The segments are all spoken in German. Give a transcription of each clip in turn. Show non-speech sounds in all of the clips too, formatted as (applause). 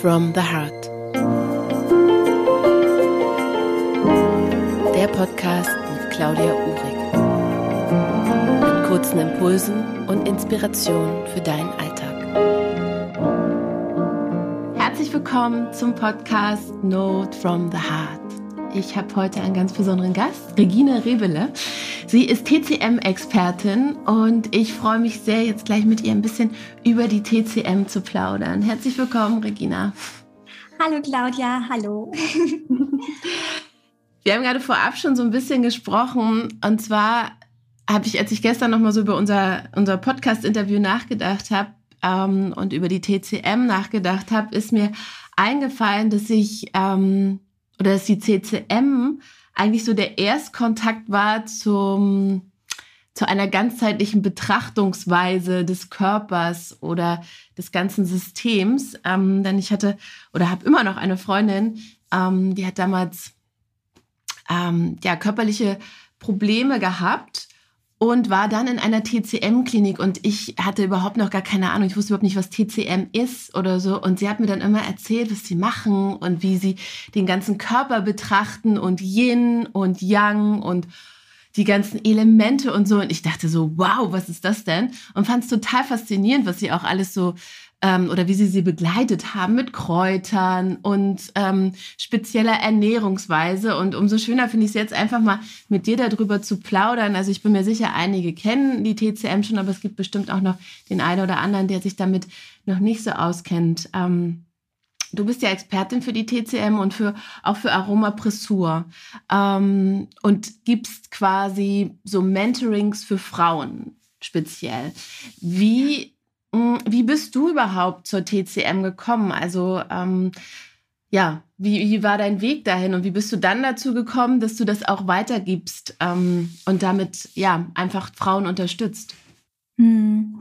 from the Heart. Der Podcast mit Claudia Uhrig. Mit kurzen Impulsen und Inspirationen für deinen Alltag. Herzlich willkommen zum Podcast Note from the Heart. Ich habe heute einen ganz besonderen Gast, Regine Rebele. Sie ist TCM-Expertin und ich freue mich sehr, jetzt gleich mit ihr ein bisschen über die TCM zu plaudern. Herzlich willkommen, Regina. Hallo Claudia, hallo. (laughs) Wir haben gerade vorab schon so ein bisschen gesprochen und zwar habe ich, als ich gestern noch mal so über unser, unser Podcast-Interview nachgedacht habe ähm, und über die TCM nachgedacht habe, ist mir eingefallen, dass ich ähm, oder dass die CCM eigentlich so der Erstkontakt war zum, zu einer ganzheitlichen Betrachtungsweise des Körpers oder des ganzen Systems. Ähm, denn ich hatte oder habe immer noch eine Freundin, ähm, die hat damals ähm, ja, körperliche Probleme gehabt und war dann in einer TCM-Klinik und ich hatte überhaupt noch gar keine Ahnung. Ich wusste überhaupt nicht, was TCM ist oder so. Und sie hat mir dann immer erzählt, was sie machen und wie sie den ganzen Körper betrachten und Yin und Yang und die ganzen Elemente und so. Und ich dachte so, wow, was ist das denn? Und fand es total faszinierend, was sie auch alles so ähm, oder wie sie sie begleitet haben mit Kräutern und ähm, spezieller Ernährungsweise. Und umso schöner finde ich es jetzt einfach mal mit dir darüber zu plaudern. Also ich bin mir sicher, einige kennen die TCM schon, aber es gibt bestimmt auch noch den einen oder anderen, der sich damit noch nicht so auskennt. Ähm, Du bist ja Expertin für die TCM und für, auch für Aromapressur ähm, und gibst quasi so Mentorings für Frauen speziell. Wie wie bist du überhaupt zur TCM gekommen? Also ähm, ja, wie, wie war dein Weg dahin und wie bist du dann dazu gekommen, dass du das auch weitergibst ähm, und damit ja einfach Frauen unterstützt? Hm.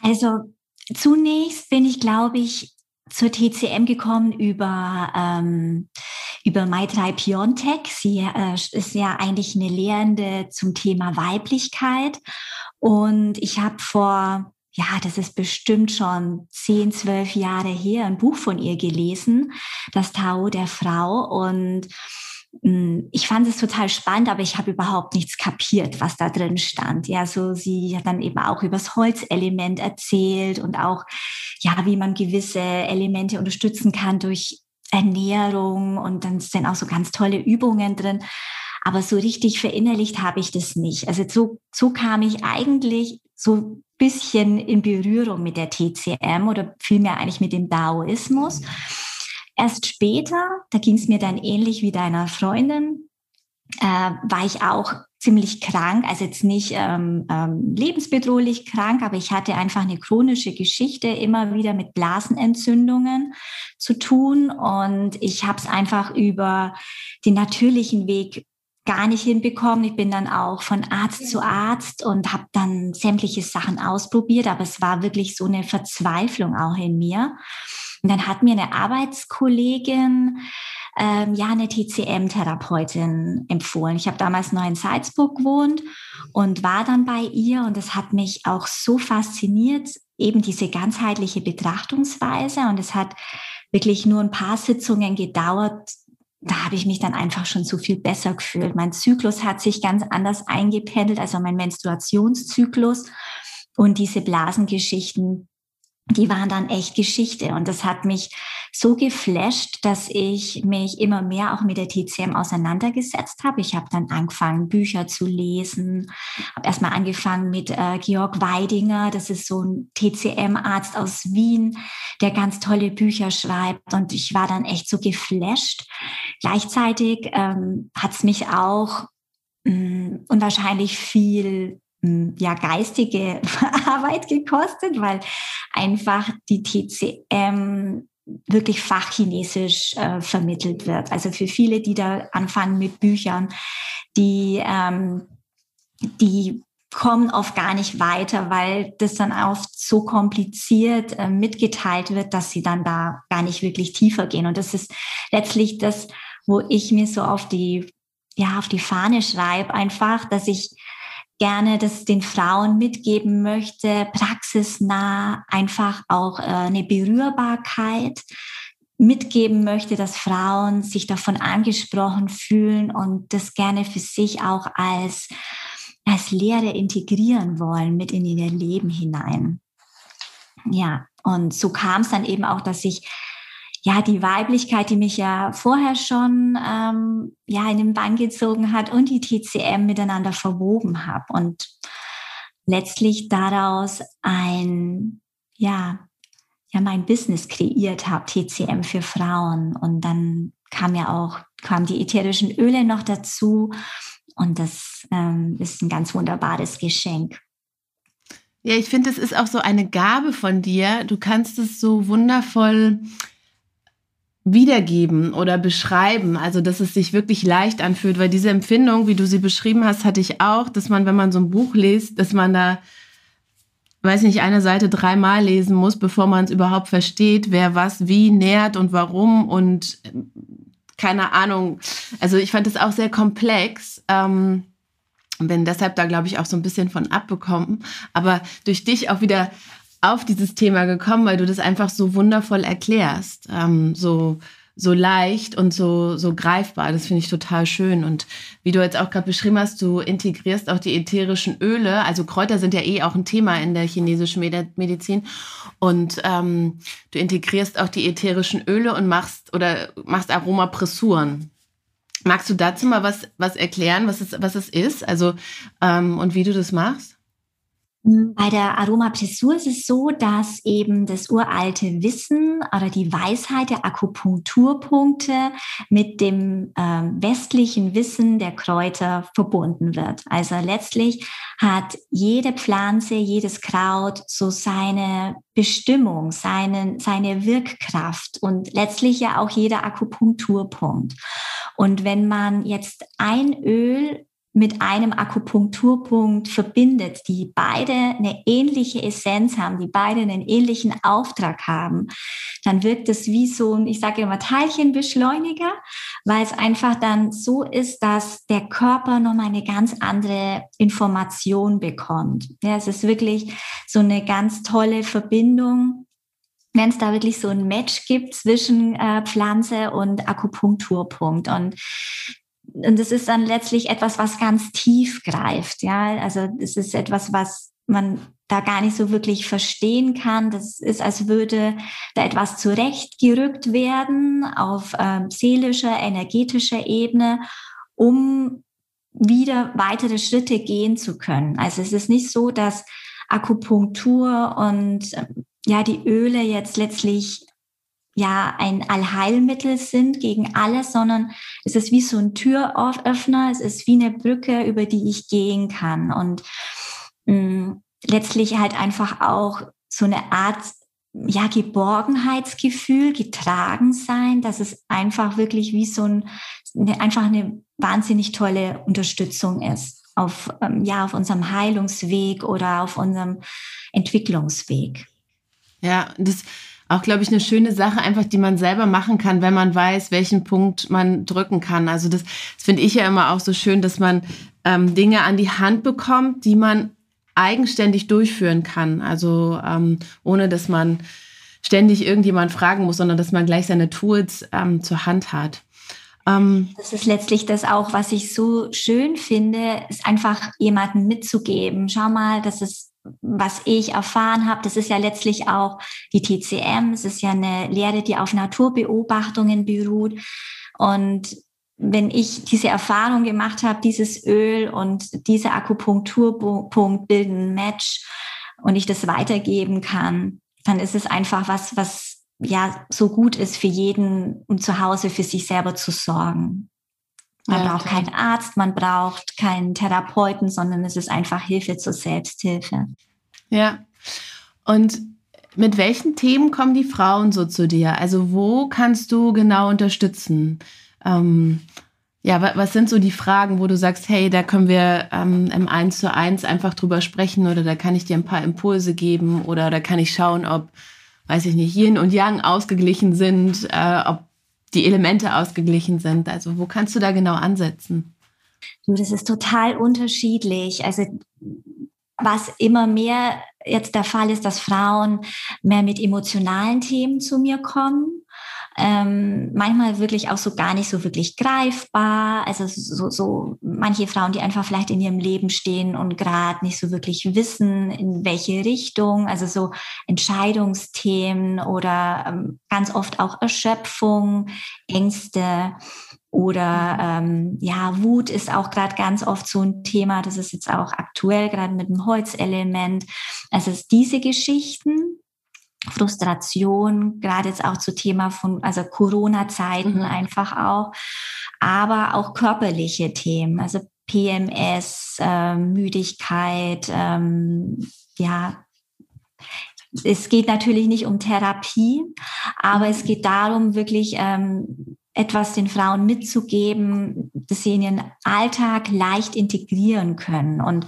Also zunächst bin ich, glaube ich, zur TCM gekommen über ähm, über Piontek. Sie äh, ist ja eigentlich eine Lehrende zum Thema Weiblichkeit und ich habe vor ja, das ist bestimmt schon zehn, zwölf Jahre her, ein Buch von ihr gelesen, das Tao der Frau. Und hm, ich fand es total spannend, aber ich habe überhaupt nichts kapiert, was da drin stand. Ja, so sie hat dann eben auch über das Holzelement erzählt und auch, ja, wie man gewisse Elemente unterstützen kann durch Ernährung und dann sind auch so ganz tolle Übungen drin. Aber so richtig verinnerlicht habe ich das nicht. Also so, so kam ich eigentlich so bisschen in Berührung mit der TCM oder vielmehr eigentlich mit dem Daoismus. Erst später, da ging es mir dann ähnlich wie deiner Freundin, äh, war ich auch ziemlich krank, also jetzt nicht ähm, ähm, lebensbedrohlich krank, aber ich hatte einfach eine chronische Geschichte immer wieder mit Blasenentzündungen zu tun und ich habe es einfach über den natürlichen Weg gar nicht hinbekommen. Ich bin dann auch von Arzt zu Arzt und habe dann sämtliche Sachen ausprobiert, aber es war wirklich so eine Verzweiflung auch in mir. Und dann hat mir eine Arbeitskollegin ähm, ja eine TCM-Therapeutin empfohlen. Ich habe damals noch in Salzburg gewohnt und war dann bei ihr und es hat mich auch so fasziniert, eben diese ganzheitliche Betrachtungsweise und es hat wirklich nur ein paar Sitzungen gedauert, da habe ich mich dann einfach schon so viel besser gefühlt. Mein Zyklus hat sich ganz anders eingependelt, also mein Menstruationszyklus und diese Blasengeschichten die waren dann echt Geschichte. Und das hat mich so geflasht, dass ich mich immer mehr auch mit der TCM auseinandergesetzt habe. Ich habe dann angefangen, Bücher zu lesen, habe erstmal angefangen mit äh, Georg Weidinger, das ist so ein TCM-Arzt aus Wien, der ganz tolle Bücher schreibt. Und ich war dann echt so geflasht. Gleichzeitig ähm, hat es mich auch mh, mm, unwahrscheinlich viel ja, geistige (laughs) Arbeit gekostet, weil einfach die TCM wirklich fachchinesisch äh, vermittelt wird. Also für viele, die da anfangen mit Büchern, die, ähm, die kommen oft gar nicht weiter, weil das dann oft so kompliziert äh, mitgeteilt wird, dass sie dann da gar nicht wirklich tiefer gehen. Und das ist letztlich das, wo ich mir so auf die, ja, auf die Fahne schreibe, einfach, dass ich gerne das den Frauen mitgeben möchte, praxisnah, einfach auch äh, eine Berührbarkeit mitgeben möchte, dass Frauen sich davon angesprochen fühlen und das gerne für sich auch als, als Lehre integrieren wollen mit in ihr Leben hinein. Ja, und so kam es dann eben auch, dass ich ja die Weiblichkeit, die mich ja vorher schon ähm, ja in den Bann gezogen hat und die TCM miteinander verwoben habe und letztlich daraus ein ja ja mein Business kreiert habe, TCM für Frauen und dann kam ja auch kamen die ätherischen Öle noch dazu und das ähm, ist ein ganz wunderbares Geschenk. Ja, ich finde, es ist auch so eine Gabe von dir. Du kannst es so wundervoll wiedergeben oder beschreiben, also dass es sich wirklich leicht anfühlt, weil diese Empfindung, wie du sie beschrieben hast, hatte ich auch, dass man, wenn man so ein Buch liest, dass man da, weiß nicht, eine Seite dreimal lesen muss, bevor man es überhaupt versteht, wer was wie nährt und warum und keine Ahnung. Also ich fand es auch sehr komplex. Ähm, bin deshalb da, glaube ich, auch so ein bisschen von abbekommen. Aber durch dich auch wieder auf dieses Thema gekommen, weil du das einfach so wundervoll erklärst. Ähm, so, so leicht und so, so greifbar. Das finde ich total schön. Und wie du jetzt auch gerade beschrieben hast, du integrierst auch die ätherischen Öle. Also Kräuter sind ja eh auch ein Thema in der chinesischen Medizin. Und ähm, du integrierst auch die ätherischen Öle und machst oder machst Aromapressuren. Magst du dazu mal was, was erklären, was es, was es ist? Also ähm, und wie du das machst? Bei der Aromapressur ist es so, dass eben das uralte Wissen oder die Weisheit der Akupunkturpunkte mit dem äh, westlichen Wissen der Kräuter verbunden wird. Also letztlich hat jede Pflanze, jedes Kraut so seine Bestimmung, seine, seine Wirkkraft und letztlich ja auch jeder Akupunkturpunkt. Und wenn man jetzt ein Öl mit einem Akupunkturpunkt verbindet, die beide eine ähnliche Essenz haben, die beide einen ähnlichen Auftrag haben, dann wirkt es wie so ein, ich sage immer Teilchenbeschleuniger, weil es einfach dann so ist, dass der Körper nochmal eine ganz andere Information bekommt. Ja, es ist wirklich so eine ganz tolle Verbindung wenn es da wirklich so ein Match gibt zwischen äh, Pflanze und Akupunkturpunkt. Und und es ist dann letztlich etwas, was ganz tief greift. Ja, also es ist etwas, was man da gar nicht so wirklich verstehen kann. Das ist, als würde da etwas zurechtgerückt werden auf ähm, seelischer, energetischer Ebene, um wieder weitere Schritte gehen zu können. Also es ist nicht so, dass Akupunktur und ja die Öle jetzt letztlich ja ein Allheilmittel sind gegen alles, sondern es ist wie so ein Türöffner, es ist wie eine Brücke, über die ich gehen kann und mh, mm, letztlich halt einfach auch so eine Art ja Geborgenheitsgefühl, getragen sein, dass es einfach wirklich wie so ein eine, einfach eine wahnsinnig tolle Unterstützung ist auf ähm, ja auf unserem Heilungsweg oder auf unserem Entwicklungsweg. Ja, das auch, glaube ich, eine schöne Sache, einfach, die man selber machen kann, wenn man weiß, welchen Punkt man drücken kann. Also das, das finde ich ja immer auch so schön, dass man ähm, Dinge an die Hand bekommt, die man eigenständig durchführen kann. Also ähm, ohne dass man ständig irgendjemand fragen muss, sondern dass man gleich seine Tools ähm, zur Hand hat. Ähm, das ist letztlich das auch, was ich so schön finde, ist einfach jemanden mitzugeben. Schau mal, das ist was ich erfahren habe, das ist ja letztlich auch die TCM. Es ist ja eine Lehre, die auf Naturbeobachtungen beruht. Und wenn ich diese Erfahrung gemacht habe, dieses Öl und dieser Akupunkturpunkt bilden ein Match und ich das weitergeben kann, dann ist es einfach was, was ja so gut ist für jeden, um zu Hause für sich selber zu sorgen. Man ja, braucht klar. keinen Arzt, man braucht keinen Therapeuten, sondern es ist einfach Hilfe zur Selbsthilfe. Ja. Und mit welchen Themen kommen die Frauen so zu dir? Also wo kannst du genau unterstützen? Ähm, ja, was sind so die Fragen, wo du sagst, hey, da können wir ähm, im Eins zu eins einfach drüber sprechen oder da kann ich dir ein paar Impulse geben oder da kann ich schauen, ob, weiß ich nicht, Yin und Yang ausgeglichen sind, äh, ob die Elemente ausgeglichen sind. Also wo kannst du da genau ansetzen? Du, das ist total unterschiedlich. Also was immer mehr jetzt der Fall ist, dass Frauen mehr mit emotionalen Themen zu mir kommen ähm, manchmal wirklich auch so gar nicht so wirklich greifbar. Also so, so manche Frauen, die einfach vielleicht in ihrem Leben stehen und gerade nicht so wirklich wissen, in welche Richtung, also so Entscheidungsthemen oder ähm, ganz oft auch Erschöpfung, Ängste. Oder ähm, ja, Wut ist auch gerade ganz oft so ein Thema. Das ist jetzt auch aktuell, gerade mit dem Holzelement. Also diese Geschichten, Frustration, gerade jetzt auch zu Thema von, also Corona-Zeiten mhm. einfach auch, aber auch körperliche Themen, also PMS, äh, Müdigkeit, ähm, ja, es geht natürlich nicht um Therapie, aber es geht darum, wirklich ähm, etwas den Frauen mitzugeben, dass sie in ihren Alltag leicht integrieren können. Und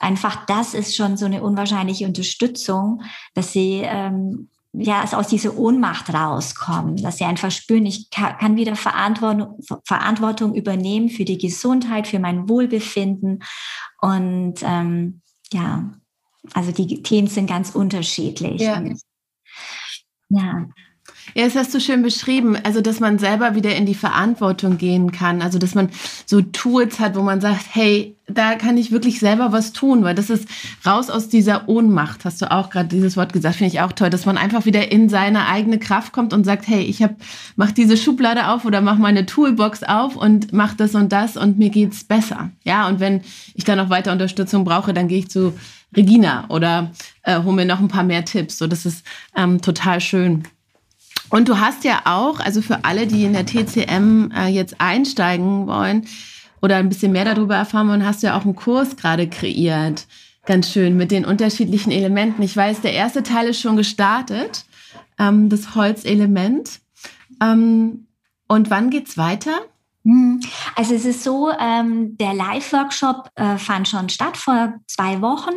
einfach das ist schon so eine unwahrscheinliche Unterstützung, dass sie ähm, ja aus dieser Ohnmacht rauskommen, dass sie einfach spüren, ich kann wieder Verantwortung, Verantwortung übernehmen für die Gesundheit, für mein Wohlbefinden. Und ähm, ja, also die Themen sind ganz unterschiedlich. Ja. ja. Ja, das hast du schön beschrieben. Also, dass man selber wieder in die Verantwortung gehen kann. Also, dass man so Tools hat, wo man sagt, hey, da kann ich wirklich selber was tun, weil das ist raus aus dieser Ohnmacht, hast du auch gerade dieses Wort gesagt, finde ich auch toll, dass man einfach wieder in seine eigene Kraft kommt und sagt, hey, ich hab, mach diese Schublade auf oder mach meine Toolbox auf und mach das und das und mir geht's besser. Ja, und wenn ich da noch weiter Unterstützung brauche, dann gehe ich zu Regina oder äh, hole mir noch ein paar mehr Tipps. So, das ist ähm, total schön. Und du hast ja auch, also für alle, die in der TCM äh, jetzt einsteigen wollen oder ein bisschen mehr darüber erfahren wollen, hast du ja auch einen Kurs gerade kreiert. Ganz schön mit den unterschiedlichen Elementen. Ich weiß, der erste Teil ist schon gestartet, ähm, das Holzelement. Ähm, und wann geht's weiter? Hm. Also es ist so, ähm, der Live-Workshop äh, fand schon statt vor zwei Wochen.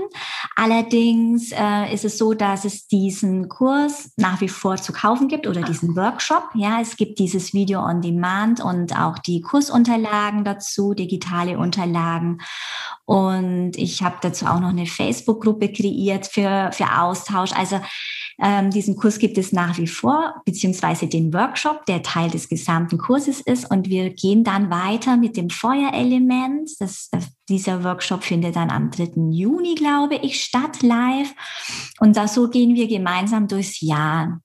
Allerdings äh, ist es so, dass es diesen Kurs nach wie vor zu kaufen gibt oder diesen Workshop. Ja, es gibt dieses Video on Demand und auch die Kursunterlagen dazu, digitale Unterlagen. Und ich habe dazu auch noch eine Facebook-Gruppe kreiert für, für Austausch. Also ähm, diesen Kurs gibt es nach wie vor, beziehungsweise den Workshop, der Teil des gesamten Kurses ist. Und wir gehen dann weiter mit dem Feuerelement. Das, dieser Workshop findet dann am 3. Juni, glaube ich, statt live. Und da, so gehen wir gemeinsam durchs Jahr.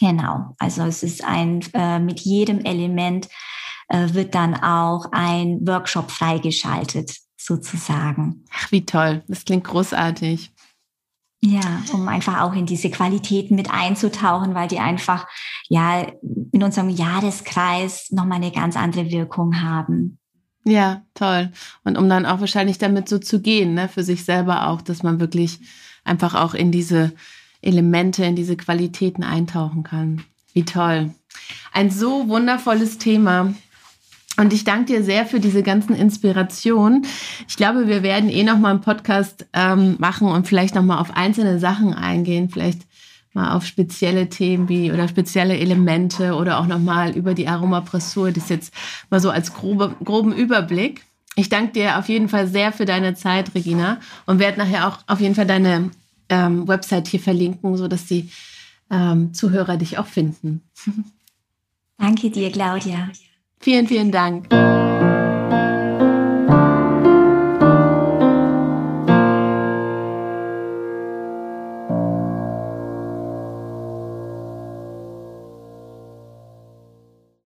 Genau, also es ist ein, äh, mit jedem Element äh, wird dann auch ein Workshop freigeschaltet, sozusagen. Ach, wie toll. Das klingt großartig. Ja, um einfach auch in diese Qualitäten mit einzutauchen, weil die einfach ja in unserem Jahreskreis nochmal eine ganz andere Wirkung haben. Ja, toll. Und um dann auch wahrscheinlich damit so zu gehen, ne, für sich selber auch, dass man wirklich einfach auch in diese Elemente, in diese Qualitäten eintauchen kann. Wie toll. Ein so wundervolles Thema. Und ich danke dir sehr für diese ganzen Inspirationen. Ich glaube, wir werden eh noch mal einen Podcast ähm, machen und vielleicht noch mal auf einzelne Sachen eingehen, vielleicht mal auf spezielle Themen wie oder spezielle Elemente oder auch noch mal über die Aromapressur. Das jetzt mal so als grobe, groben Überblick. Ich danke dir auf jeden Fall sehr für deine Zeit, Regina, und werde nachher auch auf jeden Fall deine ähm, Website hier verlinken, so dass die ähm, Zuhörer dich auch finden. (laughs) Danke dir, Claudia. Vielen, vielen Dank.